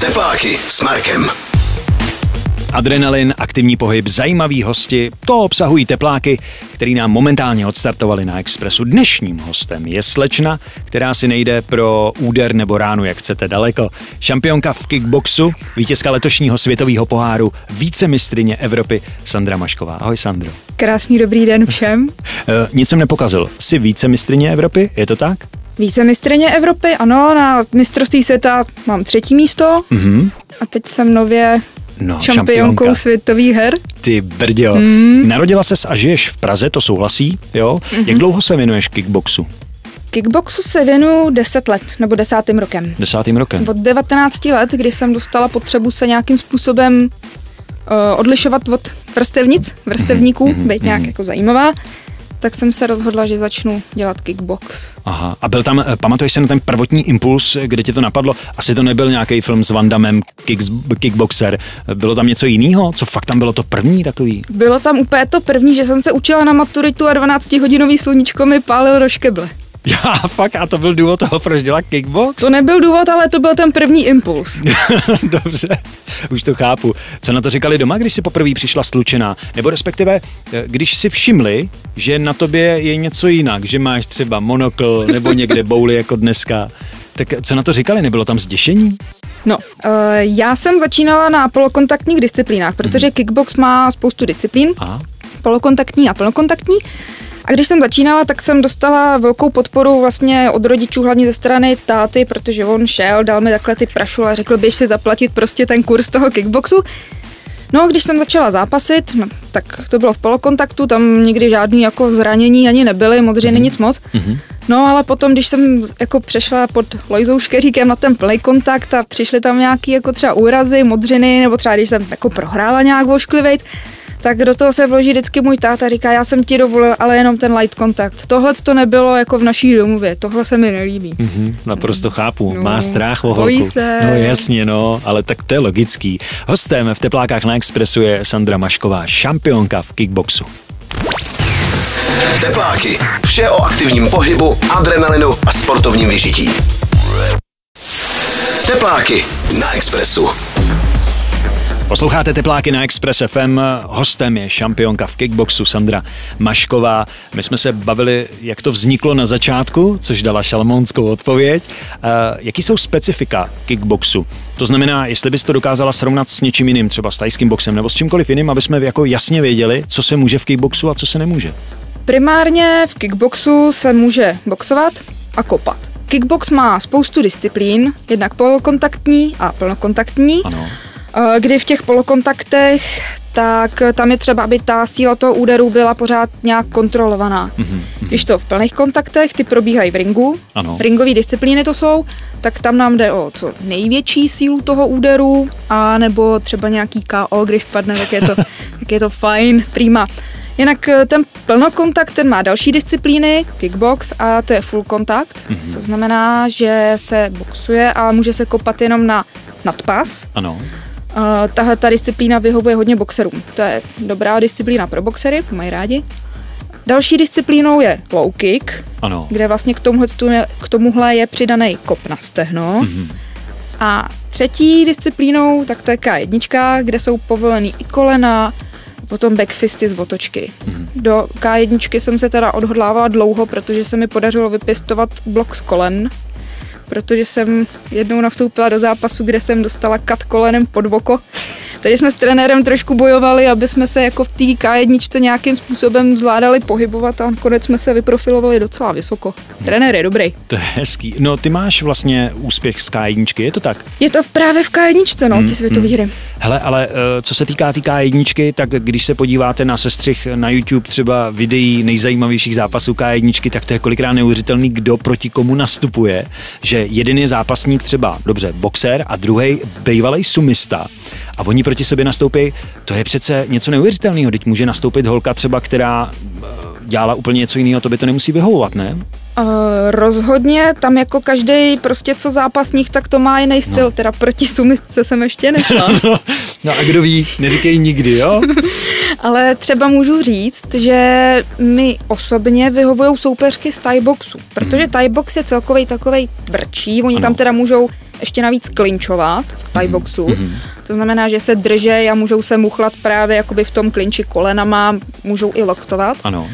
Tepláky s Markem. Adrenalin, aktivní pohyb, zajímaví hosti, to obsahují tepláky, který nám momentálně odstartovali na Expressu. Dnešním hostem je slečna, která si nejde pro úder nebo ránu, jak chcete daleko. Šampionka v kickboxu, vítězka letošního světového poháru, vícemistrině Evropy Sandra Mašková. Ahoj Sandro. Krásný dobrý den všem. E, nic jsem nepokazil. Jsi vícemistrině Evropy, je to tak? Vícemistrině Evropy, ano, na mistrovství světa mám třetí místo Mhm. a teď jsem nově No, šampionkou šampionka. světových her. Ty brďo. Mm. Narodila ses a žiješ v Praze, to souhlasí, jo? Mm-hmm. Jak dlouho se věnuješ kickboxu? Kickboxu se věnu 10 let, nebo desátým rokem. Desátým rokem. Od 19 let, kdy jsem dostala potřebu se nějakým způsobem uh, odlišovat od vrstevnic, vrstevníků, Mhm, být nějak jako zajímavá, tak jsem se rozhodla, že začnu dělat kickbox. Aha. A byl tam, eh, pamatuješ se na ten prvotní impuls, kde tě to napadlo? Asi to nebyl nějaký film s Van Dammem, kicks, kickboxer. Bylo tam něco jiného? Co fakt tam bylo to první takový? Bylo tam úplně to první, že jsem se učila na maturitu a 12-hodinový sluníčko mi pálil do škeble. Já, fakt, a to byl důvod toho, proč dělat kickbox? To nebyl důvod, ale to byl ten první impuls. Dobře, už to chápu. Co na to říkali doma, když si poprvé přišla slučená? Nebo respektive, eh, když si všimli, že na tobě je něco jinak, že máš třeba monokl nebo někde bouly jako dneska, tak co na to říkali? Nebylo tam zděšení? No, uh, já jsem začínala na polokontaktních disciplínách, protože kickbox má spoustu disciplín, Aha. polokontaktní a plnokontaktní. A když jsem začínala, tak jsem dostala velkou podporu vlastně od rodičů, hlavně ze strany táty, protože on šel, dal mi takhle ty prašule a řekl, běž si zaplatit prostě ten kurz toho kickboxu. No, když jsem začala zápasit, no, tak to bylo v polokontaktu, tam nikdy žádný jako zranění ani nebyly, modřiny nic moc. No, ale potom, když jsem jako přešla pod Lojzou Škeříkem na ten play kontakt a přišly tam nějaký jako třeba úrazy, modřiny, nebo třeba když jsem jako prohrála nějak vošklivejc, tak do toho se vloží vždycky můj táta, říká, já jsem ti dovolil, ale jenom ten light kontakt. Tohle to nebylo jako v naší domově, tohle se mi nelíbí. Mhm, naprosto chápu. No, Má strach o bojí holku. se. No jasně, no, ale tak to je logický. Hostem v Teplákách na Expressu je Sandra Mašková, šampionka v kickboxu. Tepláky. Vše o aktivním pohybu, adrenalinu a sportovním vyžití. Tepláky na Expressu. Posloucháte Tepláky na Express FM, hostem je šampionka v kickboxu Sandra Mašková. My jsme se bavili, jak to vzniklo na začátku, což dala šalmounskou odpověď. Uh, jaký jsou specifika kickboxu? To znamená, jestli bys to dokázala srovnat s něčím jiným, třeba s tajským boxem nebo s čímkoliv jiným, aby jsme jako jasně věděli, co se může v kickboxu a co se nemůže. Primárně v kickboxu se může boxovat a kopat. Kickbox má spoustu disciplín, jednak polokontaktní a plnokontaktní. Ano. Eh, kdy v těch polokontaktech, tak tam je třeba, aby ta síla toho úderu byla pořád nějak kontrolovaná. Mm-hmm. Když to v plných kontaktech, ty probíhají v ringu, Ano. ringové disciplíny to jsou, tak tam nám jde o co největší sílu toho úderu, a nebo třeba nějaký KO, když padne, tak je to, tak je to fajn, prima. Jinak eh, ten plnokontakt, ten má další disciplíny, kickbox a to je full kontakt. Mm-hmm. To znamená, že se boxuje a může se kopat jenom na nadpas, Ano. Uh, tahle ta disciplína vyhovuje hodně boxerům. To je dobrá disciplína pro boxery, mají rádi. Další disciplínou je low kick, Ano. kde vlastně k tomuhle, k tomuhle je přidaný kop na stehno. Mm-hmm. A třetí disciplínou, tak to je K1, kde jsou povolený i kolena, potom backfisty z otočky. Mm-hmm. Do K1 jsem se teda odhodlávala dlouho, protože se mi podařilo vypěstovat blok z kolen, protože jsem jednou nastoupila do zápasu, kde jsem dostala kat kolenem pod oko. Tady jsme s trenérem trošku bojovali, aby jsme se jako v té K1 nějakým způsobem zvládali pohybovat a nakonec jsme se vyprofilovali docela vysoko. Trenér je dobrý. To je hezký. No, ty máš vlastně úspěch z K1, je to tak? Je to právě v K1, no, ty světové hry. Hele, ale eh, co se týká té K1, tak když se podíváte na sestřih na YouTube třeba videí nejzajímavějších zápasů K1, tak to je kolikrát neuvěřitelný, kdo proti komu nastupuje, že jeden je zápasník třeba, dobře, boxer a druhý bývalý sumista a oni proti sobě nastoupí, to je přece něco neuvěřitelného, teď může nastoupit holka třeba, která eh, dělala úplně něco jiného, to by to nemusí vyhovovat, ne? Uh, rozhodně, tam jako každý prostě co zápasník, tak to má jiný styl, no. teda proti sumistce jsem ještě nešla. no a kdo ví, neříkej nikdy, jo? Ale třeba můžu říct, že mi osobně vyhovují soupeřky z Thai boxu, protože Thai box je celkový takový tvrdší, oni Ano. tam teda můžou ještě navíc klinčovat v Thai boxu. Mm-hmm. To znamená, že se držej a můžou se muchlat právě jakoby v tom klinči kolenama, můžou i loktovat. Ano.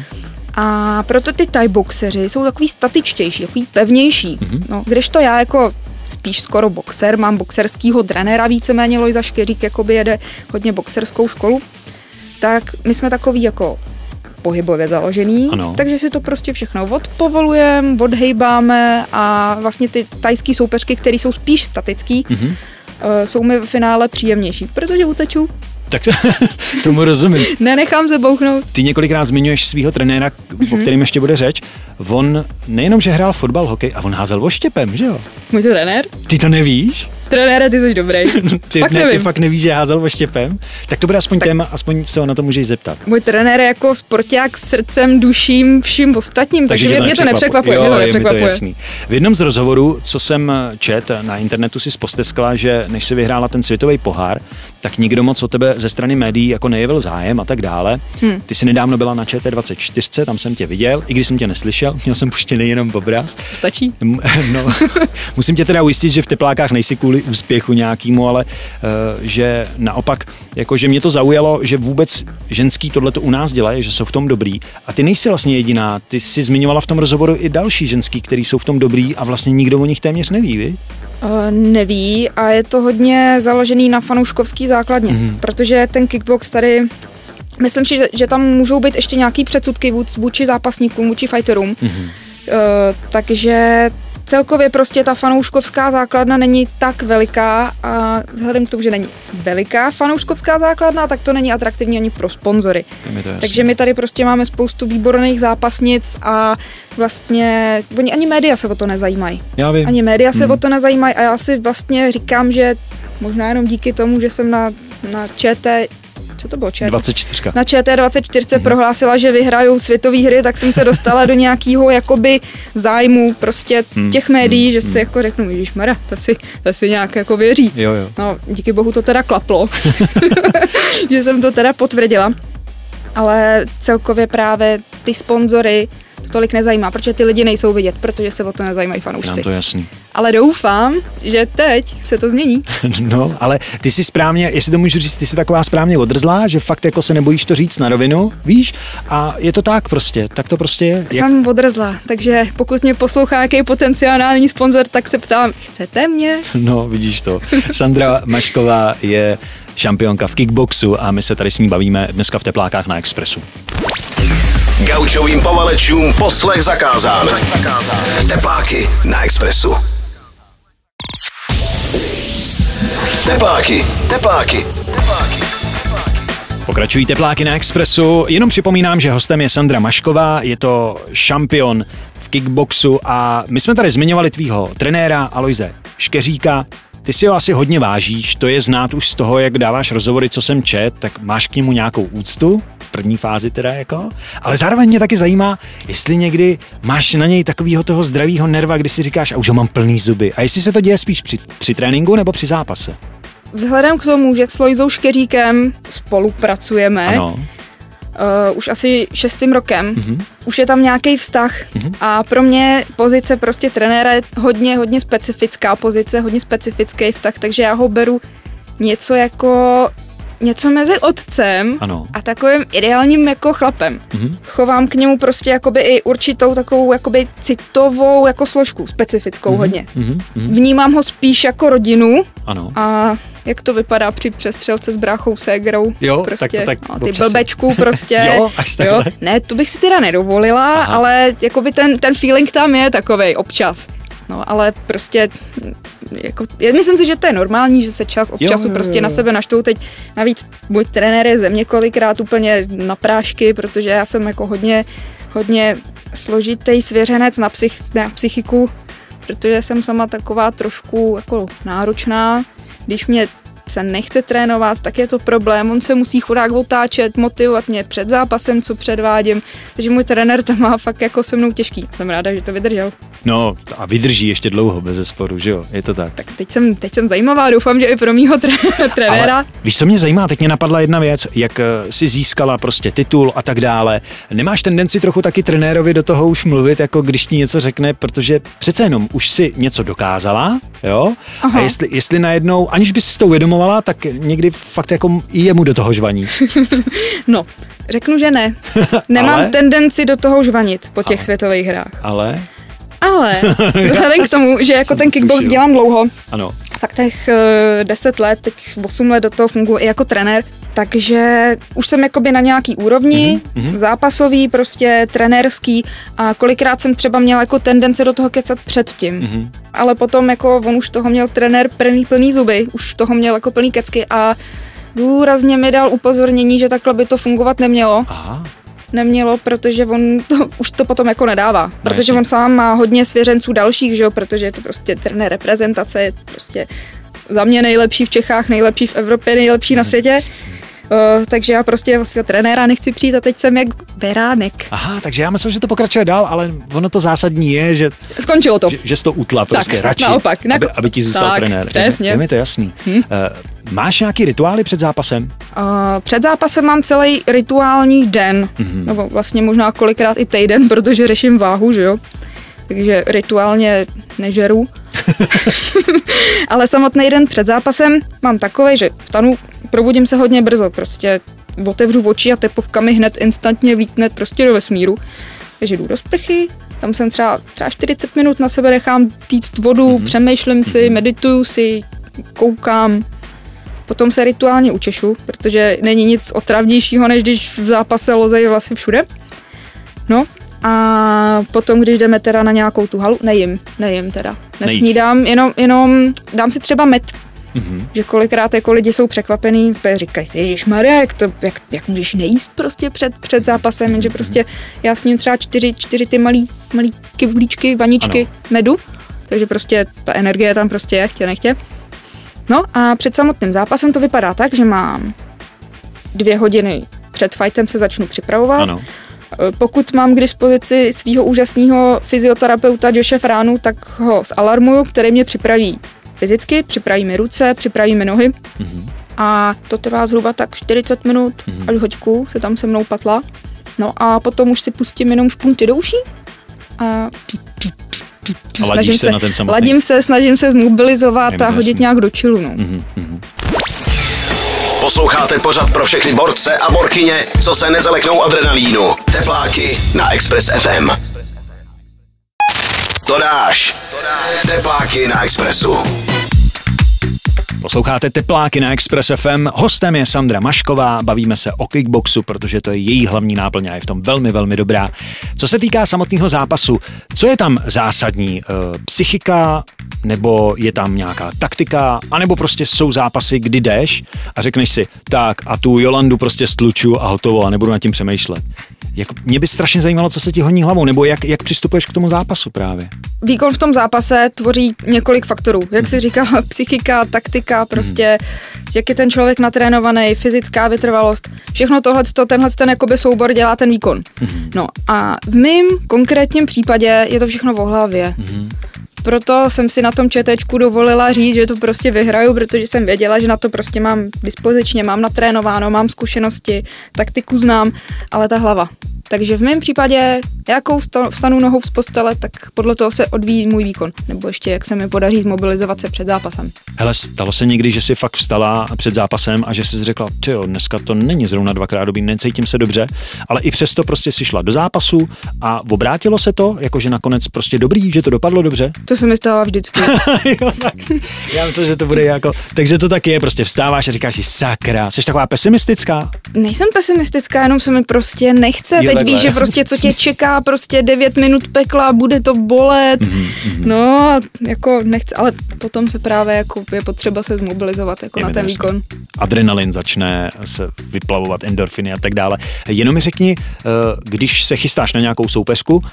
A proto ty Thai boxeři jsou takový statičtější, takový pevnější. Mm-hmm. No, když to já jako spíš skoro boxer, mám boxerskýho trenéra víceméně, Lojza Škeřík jakoby jede hodně boxerskou školu, tak my jsme takový jako pohybově založený, Ano. takže si to prostě všechno odpovolujeme, odhejbáme a vlastně ty tajský soupeřky, které jsou spíš statický, Mhm. uh, jsou mi v finále příjemnější, protože uteču, Tak tomu rozumím. nenechám se bouchnout. Ty několikrát zmiňuješ svého trenéra, Mhm. o kterém ještě bude řeč. On nejenom, že hrál fotbal, hokej, a on házel oštěpem, že jo? Můj trenér? Ty to nevíš? Trenére, ty jsi dobrý. Ty, Fakt ne, ty fakt nevíš, že házel oštěpem? Tak to bude aspoň tak. téma, aspoň se ho na to můžeš zeptat. Můj trenér je jako sporták srdcem, duším, vším ostatním, takže, takže mě, mě to nepřekvapuje. Jo, mě to je mi to nepřekvapuje. jasný. V jednom z rozhovorů, co jsem čet na internetu, si posteskla, že než si vyhrála ten světový pohár, tak nikdo moc o tebe ze strany médií jako nejevil zájem a tak dále. Hmm. Ty jsi nedávno byla na ČT24, tam jsem tě viděl, i když jsem tě neslyšel, měl jsem puštěný jenom obraz. To stačí. No, musím tě teda ujistit, že v teplákách nejsi kvůli úspěchu nějakému, ale uh, že naopak, jako že mě to zaujalo, že vůbec ženský tohle u nás dělají, že jsou v tom dobrý. A ty nejsi vlastně jediná, ty jsi zmiňovala v tom rozhovoru i další ženský, který jsou v tom dobrý a vlastně nikdo o nich téměř neví, vi? Uh, neví a je to hodně založený na fanouškovský základně, mm. protože ten kickbox tady, myslím si, že, že tam můžou být ještě nějaký předsudky vůč- vůči zápasníkům, vůči fighterům, mm. uh, takže celkově prostě ta fanouškovská základna není tak veliká a vzhledem k tomu, že není veliká fanouškovská základna, tak to není atraktivní ani pro sponzory. Takže my tady prostě máme spoustu výborných zápasnic a vlastně oni ani média se o to nezajímají. Já vím. Ani média se o to nezajímají a já si vlastně říkám, že možná jenom díky tomu, že jsem na, na ČT, co to bylo ČT? 24. Na ČT24 hmm. prohlásila, že vyhrajou světové hry, tak jsem se dostala do nějakého jakoby zájmu prostě těch médií, že si jako řeknu, Ježíš Mara, to si, to si nějak jako věří. Jo, jo. No, díky bohu to teda klaplo, že jsem to teda potvrdila. Ale celkově právě ty sponzory to tolik nezajímá, protože ty lidi nejsou vidět, protože se o to nezajímají fanoušci. to jasný. Ale doufám, že teď se to změní. No, ale ty jsi správně, jestli to můžu říct, ty jsi taková správně odrzlá, že fakt jako se nebojíš to říct na rovinu, víš? A je to tak prostě, tak to prostě je. Jak, Jsem odrzla, takže pokud mě poslouchá nějaký potenciální sponzor, tak se ptám, chcete mě? no, vidíš to. Sandra Mašková je šampionka v kickboxu a my se tady s ní bavíme dneska v Teplákách na Expressu. Gaučovým povalečům poslech zakázán. Tepláky na Expressu. Tepláky, tepláky, tepláky. Pokračují tepláky na Expressu. Jenom připomínám, že hostem je Sandra Mašková, je to šampion v kickboxu a my jsme tady zmiňovali tvýho trenéra Aloise Škeříka. Ty si ho asi hodně vážíš, to je znát už z toho, jak dáváš rozhovory, co jsem čet, tak máš k němu nějakou úctu, v první fázi teda jako, ale zároveň mě taky zajímá, jestli někdy máš na něj takového toho zdravého nerva, kdy si říkáš, a už ho mám plný zuby. A jestli se to děje spíš při, při tréninku nebo při zápase. Vzhledem k tomu, že s Lojzou Škeříkem spolupracujeme, Ano. Uh, už asi šestým rokem. Mm-hmm. Už je tam nějaký vztah mm-hmm. a pro mě pozice prostě trenéra je hodně, hodně specifická pozice, hodně specifický vztah, takže já ho beru něco jako něco mezi otcem Ano. a takovým ideálním jako chlapem. Mm-hmm. Chovám k němu prostě jakoby i určitou takovou jakoby citovou jako složku, specifickou mm-hmm. hodně. Mhm, mhm. Vnímám ho spíš jako rodinu Ano. a jak to vypadá při přestřelce s bráchou Ségrou. Jo, prostě, tak to tak no, ty blbečku prostě. Jo, až takhle. Ne, to bych si teda nedovolila. Aha. ale jakoby ten, ten feeling tam je takovej občas. No, ale prostě, jako, já myslím si, že to je normální, že se čas od Jo, času jo, prostě jo. na sebe naštou. Teď navíc můj trenér je ze mě kolikrát úplně na prášky, protože já jsem jako hodně, hodně složitý svěřenec na, psych, na psychiku, protože jsem sama taková trošku jako náročná. Když mě se nechce trénovat, tak je to problém. On se musí chudák otáčet, motivovat mě před zápasem, co předvádím. Takže můj trenér to má fakt jako se mnou těžký. Jsem ráda, že to vydržel. No a vydrží ještě dlouho, bez zesporu, že jo? Je to tak. Tak teď jsem, teď jsem zajímavá, doufám, že i pro mýho tre- trenéra. Ale víš, co mě zajímá? Teď mě napadla jedna věc, jak eh, si získala prostě titul a tak dále. Nemáš tendenci trochu taky trenérovi do toho už mluvit, jako když ti něco řekne, protože přece jenom už si něco dokázala, jo? Aha. A jestli, jestli najednou, aniž bys si to uvědomovala, tak někdy fakt jako i jemu do toho žvaní. no, řeknu, že ne. Nemám Ale? tendenci do toho žvanit po těch Ale. světových hrách. Ale? Ale vzhledem k tomu, že jako ten kickbox tušil. dělám dlouho, ano. fakt těch uh, 10 let, teď 8 let do toho funguji i jako trenér, takže už jsem jakoby na nějaký úrovni, mm-hmm. zápasový, prostě trenérský a kolikrát jsem třeba měla jako tendence do toho kecat předtím. Mm-hmm. Ale potom jako on už toho měl trenér plný, plný zuby, už toho měl jako plný kecky a důrazně mi dal upozornění, že takhle by to fungovat nemělo. Aha nemělo, protože on to, už to potom jako nedává. No, protože on sám má hodně svěřenců dalších, že jo, protože je to prostě trenér reprezentace, je prostě za mě nejlepší v Čechách, nejlepší v Evropě, nejlepší na světě. Uh, takže já prostě svého trenéra nechci přijít a teď jsem jak beránek. Aha, takže já myslím, že to pokračuje dál, ale ono to zásadní je, že... Skončilo to. Že, že jsi to utla prostě tak, radši, naopak, na... aby, aby ti zůstal tak, trenér. Přesně. Je, je mi to jasný. Hm? Uh, máš nějaký rituály před zápasem? Uh, před zápasem mám celý rituální den, mm-hmm. nebo vlastně možná kolikrát i týden, protože řeším váhu, že jo takže rituálně nežeru. Ale samotný den před zápasem mám takový, že vstanu, probudím se hodně brzo, prostě otevřu oči a tepovka mi hned instantně vítne prostě do vesmíru. Takže jdu do sprchy, tam jsem třeba, třeba 40 minut na sebe nechám týct vodu, mm-hmm. přemýšlím si, mhm. medituju si, koukám, potom se rituálně učešu, protože není nic otravnějšího, než když v zápase lozejí vlasy všude. No a potom, když jdeme teda na nějakou tu halu, nejím, nejím teda, nesnídám, jenom, jenom dám si třeba med, Mm-hmm. Že kolikrát jako lidi jsou překvapený, říkají si, Ježíš Maria, jak, to, jak, jak můžeš nejíst prostě před, před zápasem, jenže prostě já sním třeba čtyři, čtyři ty malý, malý kyblíčky, vaničky ano. medu, takže prostě ta energie tam prostě je, chtě nechtě. No a před samotným zápasem to vypadá tak, že mám dvě hodiny před fightem se začnu připravovat. Ano. Eh, pokud mám k dispozici svého úžasného fyzioterapeuta Joshe Fránu, tak ho zalarmuju, který mě připraví fyzicky, připraví mi ruce, připraví mi nohy. Mm-hmm. A to trvá zhruba tak 40 minut mm-hmm. až hoďku, se tam se mnou patla. No a potom už si pustím jenom špunty do uší a a snažím se, na ten samotný. Ladím se, snažím se zmobilizovat a hodit nějak do čilu. No. Mm-hmm. Posloucháte pořad pro všechny borce a borkyně, co se nezaleknou adrenalínu. Tepláky na Express FM. To dáš. Tepláky na Expressu. Posloucháte Tepláky na Express FM. Hostem je Sandra Mašková, bavíme se o kickboxu, protože to je její hlavní náplň a je v tom velmi, velmi dobrá. Co se týká samotného zápasu, co je tam zásadní? E, psychika, nebo je tam nějaká taktika, anebo prostě jsou zápasy, kdy jdeš a řekneš si, tak a tu Jolandu prostě stluču a hotovo a nebudu nad tím přemýšlet. Jak, mě by strašně zajímalo, co se ti honí hlavou, nebo jak, jak přistupuješ k tomu zápasu právě. Výkon v tom zápase tvoří několik faktorů. Jak hmm. si říkal, psychika, taktika, prostě, hmm. jak je ten člověk natrénovaný, fyzická vytrvalost. Všechno tohle, tenhle ten jakoby soubor dělá ten výkon. Hmm. No a v mém konkrétním případě je to všechno v hlavě. Hmm proto jsem si na tom četečku dovolila říct, že to prostě vyhraju, protože jsem věděla, že na to prostě mám dispozičně, mám natrénováno, mám zkušenosti, taktiku znám, ale ta hlava. Takže v mém případě, jakou vstanu nohou z postele, tak podle toho se odvíjí můj výkon. Nebo ještě, jak se mi podaří zmobilizovat se před zápasem. Hele, stalo se někdy, že jsi fakt vstala před zápasem a že jsi řekla, jo, dneska to není zrovna dvakrát dobrý, necítím se dobře, ale i přesto prostě si šla do zápasu a obrátilo se to, jakože nakonec prostě dobrý, že to dopadlo dobře? To se mi stává vždycky. jo, tak. Já myslím, že to bude jako, takže to taky je, prostě vstáváš a říkáš si, sakra, jsi taková pesimistická? Nejsem pesimistická, jenom se mi prostě nechce. Jo, Teď víš, že prostě co tě čeká, prostě 9 minut pekla, bude to bolet. Mm-hmm. No, jako nechce, ale potom se právě jako je potřeba se zmobilizovat jako je na ten jasný. výkon. Adrenalin začne se vyplavovat, endorfiny a tak dále. Jenom mi řekni, eh, když se chystáš na nějakou soupeřku,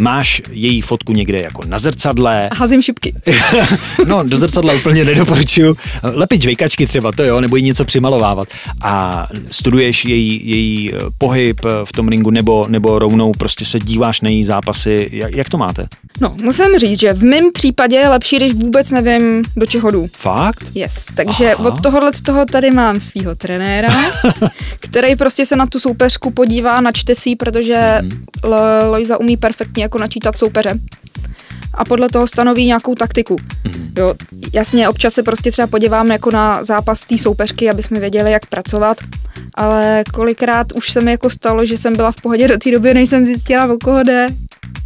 máš její fotku někde jako na zrcadle. A hazím šipky. no, do zrcadla úplně nedoporučuju. Lepit žvejkačky třeba, to jo, nebo jí něco přimalovávat. A studuješ její, její eh, pohyb eh, v tom ringu, nebo, nebo rovnou prostě se díváš na její zápasy. Jak, jak to máte? No, musím říct, že v mém případě je lepší, když vůbec nevím, do čeho jdu. Fakt? Yes, takže Aha. od tohohle z toho tady mám svého trenéra, který prostě se na tu soupeřku podívá, načte si, protože mm. Lojza umí perfektně jako načítat soupeře a podle toho stanoví nějakou taktiku. Mm. Jo, jasně, občas se prostě třeba podívám jako na zápas té soupeřky, aby jsme věděli, jak pracovat, ale kolikrát už se mi jako stalo, že jsem byla v pohodě do té doby, než jsem zjistila, o koho jde.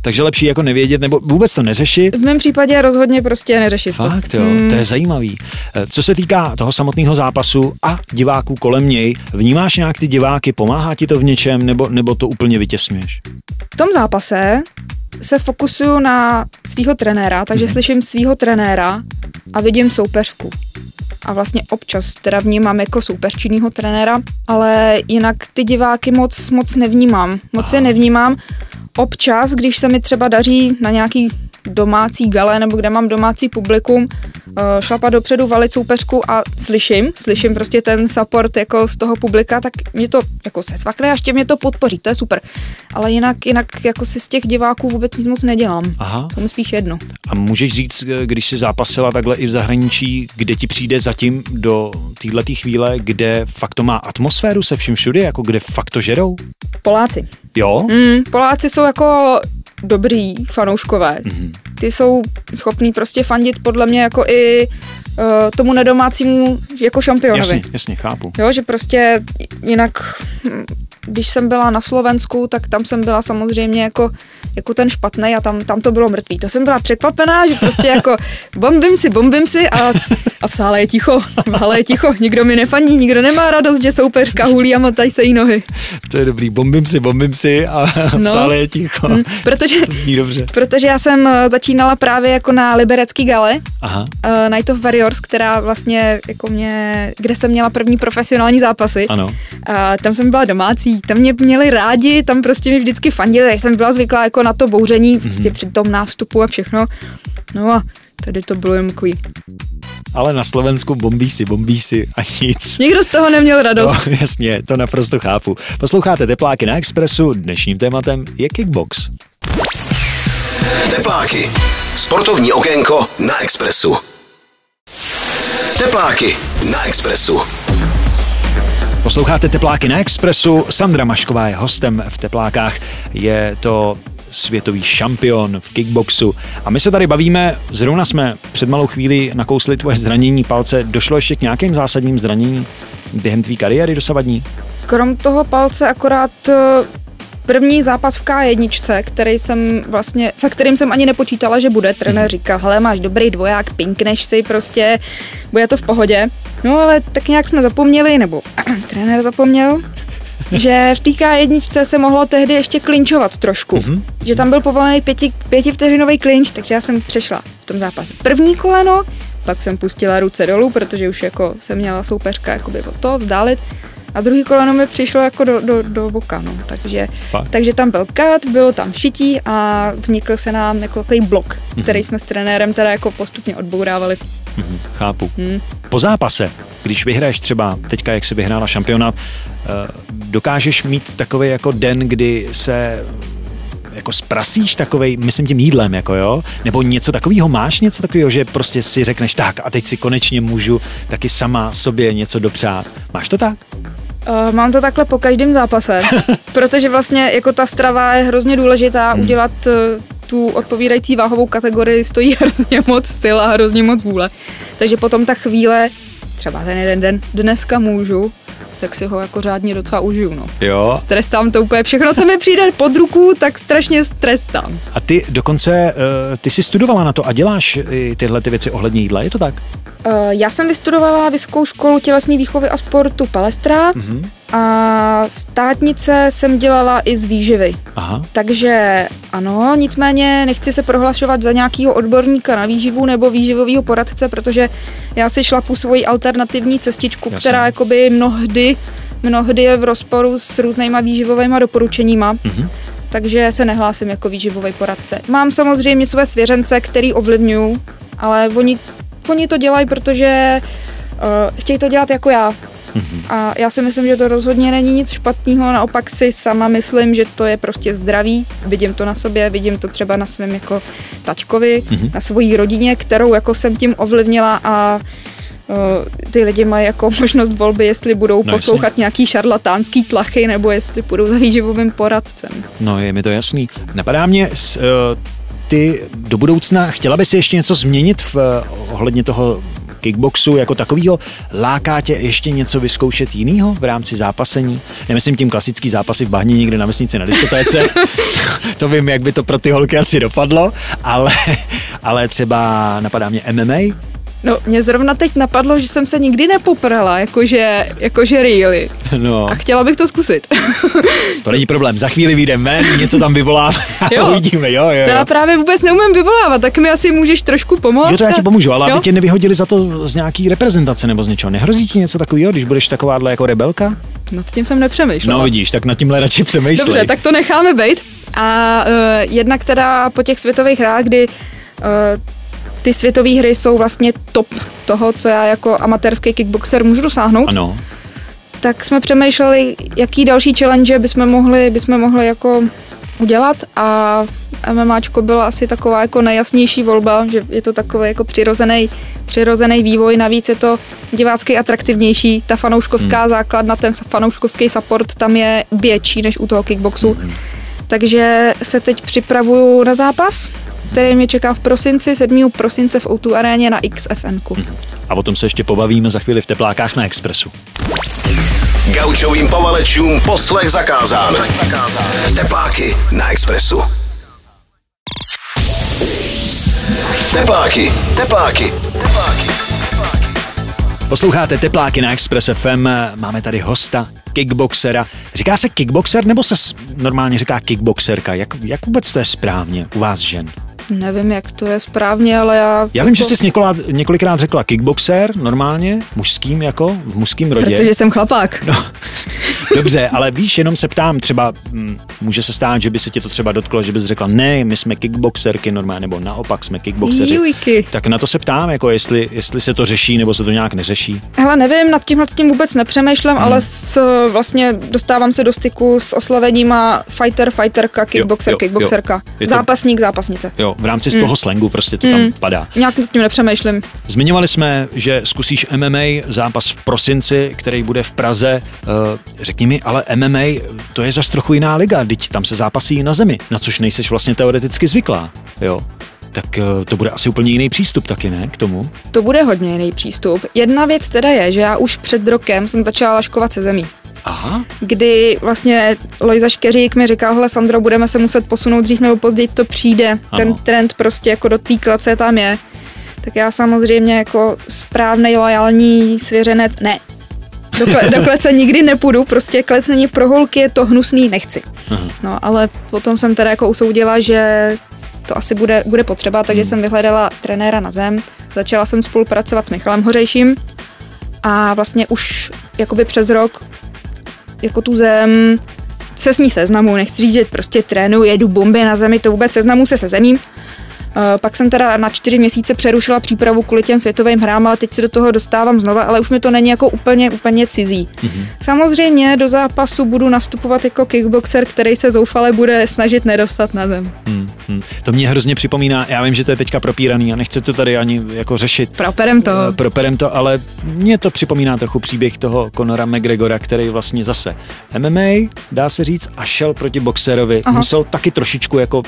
Takže lepší jako nevědět nebo vůbec to neřešit? V mém případě rozhodně prostě neřešit Fakt, to. jo, hmm. to je zajímavý. Eh, co se týká toho samotného zápasu a diváků kolem něj, vnímáš nějak ty diváky, pomáhá ti to v něčem nebo, nebo to úplně vytěsňuješ? V tom zápase se fokusuju na svého trenéra, takže mm-hmm. slyším svého trenéra a vidím soupeřku. A vlastně občas teda vnímám jako soupeřčinného trenéra, ale jinak ty diváky moc, moc nevnímám. Moc Aha. je nevnímám. Občas, když se mi třeba daří na nějaký domácí gale nebo kde mám domácí publikum, eh, šlapat dopředu, valit soupeřku a slyším, slyším prostě ten support jako z toho publika, tak mě to jako se svakne a ještě mě to podpoří, to je super. Ale jinak, jinak jako si z těch diváků vůbec nic moc nedělám. Aha. To mi spíš jedno. A můžeš říct, když jsi zápasila takhle i v zahraničí, kde ti přijde zatím do téhle chvíle, kde fakt to má atmosféru se vším všude, jako kde fakt to žerou? Poláci. Jo? Mm, Poláci jsou jako dobrý fanouškové. Mm-hmm. Ty jsou schopní prostě fandit podle mě jako i uh, tomu nedomácímu jako šampionovi. Jasně, jasně, chápu. Jo, že prostě jinak, hm, když jsem byla na Slovensku, tak tam jsem byla samozřejmě jako jako ten špatný a tam, tam to bylo mrtvý. To jsem byla překvapená, že prostě jako bombím si, bombím si a, a v sále je ticho. V hale je ticho, nikdo mi nefaní, nikdo nemá radost, že soupeřka hulí a matají se jí nohy. To je dobrý, bombím si, bombím si a v no, sále je ticho. Hm, protože, to zní dobře. Protože já jsem eh, začínala právě jako na liberecký gale, Aha. Uh, Night of Warriors, která vlastně jako mě, kde jsem měla první profesionální zápasy. Ano. A tam jsem byla domácí, tam mě měli rádi, tam prostě mi vždycky fandili, já jsem byla zvyklá jako na to bouření mm-hmm. při tom nástupu a všechno. No a tady to bylo jen takový ale na Slovensku bombí si, bombí si a nic. Nikdo z toho neměl radost. No, jasně, to naprosto chápu. Posloucháte Tepláky na Expressu, dnešním tématem je kickbox. Tepláky. Sportovní okénko na Expressu. Tepláky na Expressu. Posloucháte Tepláky na Expressu. Sandra Mašková je hostem v Teplákách. Je to světový šampion v kickboxu. A my se tady bavíme, zrovna jsme před malou chvíli nakousli tvoje zranění palce. Došlo ještě k nějakým zásadním zraněním během tvý kariéry dosavadní? Krom toho palce akorát eh, první zápas v K1, který jsem vlastně, se kterým jsem ani nepočítala, že bude. Trenér mhm. říkal, hele, máš dobrý dvoják, pinkneš si prostě, bude to v pohodě. No ale tak nějak jsme zapomněli, nebo trenér zapomněl, že v té K1 se mohlo tehdy ještě klinčovat trošku. Mm-hmm. Že tam byl povolený pěti, pětivteřinový klinč, takže já jsem přešla v tom zápase první koleno, pak jsem pustila ruce dolů, protože už jako jsem měla soupeřka jakoby od toho vzdálit. A druhý koleno mi přišlo jako do, do, do boka, no. takže, takže tam byl kat, bylo tam šití a vznikl se nám jako takový blok, mm-hmm. který jsme s trenérem teda jako postupně odbourávali. Chápu. Mm. Po zápase, když vyhraješ třeba teďka, jak si vyhrála šampionát, eh, dokážeš mít takový jako den, kdy se jako sprasíš takovej, myslím tím jídlem, jako jo? Nebo něco takového máš, něco takového, že prostě si řekneš tak a teď si konečně můžu taky sama sobě něco dopřát. Máš to tak? Uh, mám to takhle po každém zápase, protože vlastně jako ta strava je hrozně důležitá, hmm. udělat uh, tu odpovídající váhovou kategorii stojí hrozně moc sil a hrozně moc vůle. Takže potom ta chvíle, třeba ten jeden den, dneska můžu, tak si ho jako řádně docela užiju. No. Jo. Strestám to úplně všechno, co mi přijde pod ruku, tak strašně strestám. A ty dokonce, uh, ty jsi studovala na to a děláš tyhle ty věci ohledně jídla, je to tak? Uh, já jsem vystudovala Vysokou školu tělesné výchovy a sportu Palestra mm-hmm. a státnice jsem dělala i z výživy. Aha. Takže ano, nicméně nechci se prohlašovat za nějakého odborníka na výživu nebo výživového poradce, protože já si šlapu svoji alternativní cestičku, Jasně. která jakoby mnohdy, mnohdy je v rozporu s různýma výživovými doporučeníma. Mm-hmm. takže se nehlásím jako výživový poradce. Mám samozřejmě své svěřence, který ovlivňuju, ale oni, oni to dělají, protože uh, chtějí to dělat jako já. A já si myslím, že to rozhodně není nic špatného, naopak si sama myslím, že to je prostě zdravý. Vidím to na sobě, vidím to třeba na svém jako taťkovi, mm-hmm. na svojí rodině, kterou jako jsem tím ovlivnila a uh, ty lidi mají jako možnost volby, jestli budou no, poslouchat jasně. nějaký šarlatánský tlachy, nebo jestli budou za výživovým poradcem. No, je mi to jasný. Napadá mě, s, uh, ty do budoucna, chtěla bys ještě něco změnit v, uh, ohledně toho kickboxu jako takového, láká tě ještě něco vyzkoušet jiného v rámci zápasení? Nemyslím tím klasický zápasy v bahně někde na vesnici na diskotéce, to vím, jak by to pro ty holky asi dopadlo, ale, ale třeba napadá mě MMA, No, mě zrovna teď napadlo, že jsem se nikdy nepoprala, jakože, jakože really. No. A chtěla bych to zkusit. to není problém, za chvíli vyjdeme ven, něco tam vyvolám a uvidíme, jo, jo. To já právě vůbec neumím vyvolávat, tak mi asi můžeš trošku pomoct. Jo, to já ti pomůžu, ale jo? aby tě nevyhodili za to z nějaký reprezentace nebo z něčeho. Nehrozí ti něco takového, když budeš takováhle jako rebelka? Nad tím jsem nepřemýšlela. No vidíš, tak nad tímhle radši přemýšlej. Dobře, tak to necháme být. A uh, jednak teda po těch světových hrách, kdy uh, ty světové hry jsou vlastně top toho, co já jako amatérský kickboxer můžu dosáhnout. Ano. Tak jsme přemýšleli, jaký další challenge bychom mohli, bychom mohli jako udělat a MMAčko byla asi taková jako nejjasnější volba, že je to takový jako přirozený, přirozený vývoj, navíc je to divácky atraktivnější, ta fanouškovská hmm. základna, ten fanouškovský support tam je větší než u toho kickboxu. Hmm. Takže se teď připravuju na zápas, který mě čeká v prosinci, 7. prosince v O2 aréně na XFN. A o tom se ještě pobavíme za chvíli v teplákách na Expressu. Gaučovým povalečům poslech zakázán. Tepláky na Expressu. Tepláky, tepláky, tepláky. Posloucháte Tepláky na Express FM, máme tady hosta, kickboxera. Říká se kickboxer nebo se normálně říká kickboxerka? Jak, jak vůbec to je správně u vás žen? Nevím, jak to je správně, ale já... Já vím, jako... že jsi několikrát, několikrát řekla kickboxer, normálně, mužským jako, v mužským rodě. Protože jsem chlapák. No, dobře, ale víš, jenom se ptám, třeba m, může se stát, že by se tě to třeba dotklo, že bys řekla, ne, my jsme kickboxerky normálně, nebo naopak jsme kickboxeři. Jujky. Tak na to se ptám, jako jestli, jestli se to řeší, nebo se to nějak neřeší. Hele, nevím, nad tímhle s tím vůbec nepřemýšlím, hmm. ale s, vlastně dostávám se do styku s oslovením fighter, fighterka, kickboxer, jo, jo, kickboxerka, jo. zápasník, zápasnice. Jo, v rámci z toho mm. slangu prostě to mm. tam padá. Nějak s tím nepřemýšlím. Zmiňovali jsme, že zkusíš MMA, zápas v prosinci, který bude v Praze. Uh, řekni mi, ale MMA, to je zase trochu jiná liga, teď tam se zápasí na zemi, na což nejseš vlastně teoreticky zvyklá, jo? tak uh, to bude asi úplně jiný přístup taky, ne, k tomu? To bude hodně jiný přístup. Jedna věc teda je, že já už před rokem jsem začala laškovat se zemí. Aha. kdy vlastně Lojza Škeřík mi říkal, hele Sandro, budeme se muset posunout dřív nebo později, to přijde. Ano. Ten trend prostě jako do té tam je. Tak já samozřejmě jako správný lojální svěřenec, ne, do, kle, do klece nikdy nepůjdu, prostě klec není pro holky, je to hnusný, nechci. Aha. No, ale potom jsem teda jako usoudila, že to asi bude, bude potřeba, takže hmm. jsem vyhledala trenéra na zem, začala jsem spolupracovat s Michalem Hořejším a vlastně už jakoby přes rok jako tu zem se s ní seznamu, nechci říct, že prostě trénu, jedu bomby na zemi, to vůbec seznamu se se zemím. Uh, pak jsem teda na čtyři měsíce přerušila přípravu kvůli těm světovým hrám, ale teď se do toho dostávám znova, ale už mi to není jako úplně, úplně cizí. Mm-hmm. Samozřejmě do zápasu budu nastupovat jako kickboxer, který se zoufale bude snažit nedostat na zem. Mm. Hmm. To mě hrozně připomíná, já vím, že to je teďka propíraný a nechci to tady ani jako řešit. Properem to. Uh, properem to, ale mě to připomíná trochu příběh toho Conora McGregora, který vlastně zase MMA, dá se říct, a šel proti boxerovi. Aha. Musel taky trošičku jako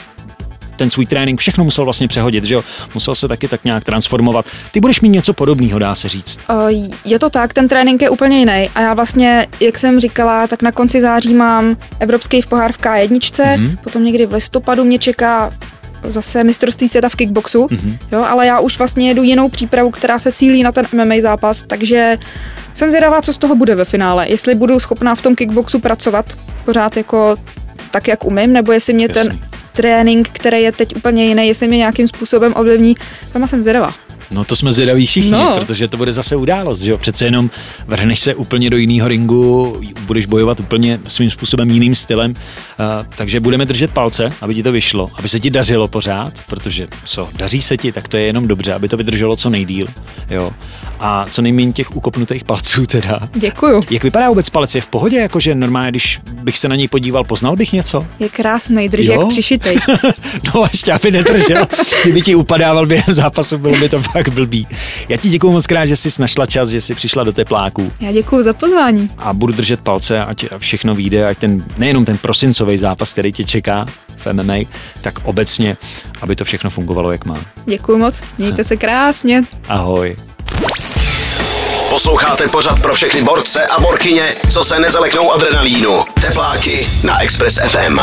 ten svůj trénink, všechno musel vlastně přehodit, že jo? Musel se taky tak nějak transformovat. Ty budeš mít něco podobného, dá se říct. Uh, je to tak, ten trénink je úplně jiný. A já vlastně, jak jsem říkala, tak na konci září mám evropský v pohár v K1, mm-hmm. potom někdy v listopadu mě čeká zase mistrovství světa v kickboxu, mm-hmm. jo, ale já už vlastně jedu jinou přípravu, která se cílí na ten MMA zápas, takže jsem zvědavá, co z toho bude ve finále. Jestli budu schopná v tom kickboxu pracovat pořád jako tak, jak umím, nebo jestli mě Jasný. ten trénink, který je teď úplně jiný, jestli mě nějakým způsobem ovlivní, tam jsem zvědavá. No to jsme zvědaví všichni, No. protože to bude zase událost, že jo? Přece jenom vrhneš se úplně do jiného ringu, budeš bojovat úplně svým způsobem jiným stylem, uh, takže budeme držet palce, aby ti to vyšlo, aby se ti dařilo pořád, protože co, daří se ti, tak to je jenom dobře, aby to vydrželo co nejdíl, jo? A co nejméně těch ukopnutých palců teda. Děkuju. Jak vypadá vůbec palec? Je v pohodě, jakože normálně, když bych se na něj podíval, poznal bych něco? Je krásný, drží Jo? jak přišitej. no a ještě aby nedržel. Kdyby ti upadával během zápasu, bylo by to fakt blbý. Já ti děkuji moc krát, že jsi našla čas, že jsi přišla do tepláků Já děkuju za pozvání. a budu držet palce, ať všechno vyjde, ať ten, nejenom ten prosincový zápas, který tě čeká v MMA, tak obecně, aby to všechno fungovalo, jak má. Děkuju moc. Mějte se krásně. Ahoj. Posloucháte pořad pro všechny borce a borkyně, co se nezaleknou adrenalínu. Tepláky na Express FM.